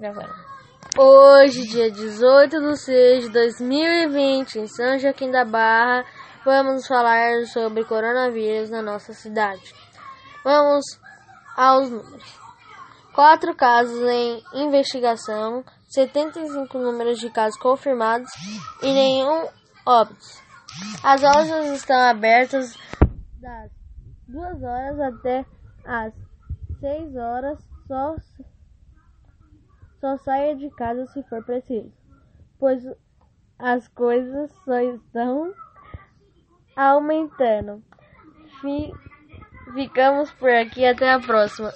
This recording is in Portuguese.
Gravando. Hoje, dia 18 de 6 de 2020, em São Joaquim da Barra, vamos falar sobre coronavírus na nossa cidade. Vamos aos números. Quatro casos em investigação, 75 números de casos confirmados e nenhum óbito. As aulas estão abertas das 2 horas até as 6 horas, só só saia de casa se for preciso, pois as coisas só estão aumentando. Fi- Ficamos por aqui, até a próxima.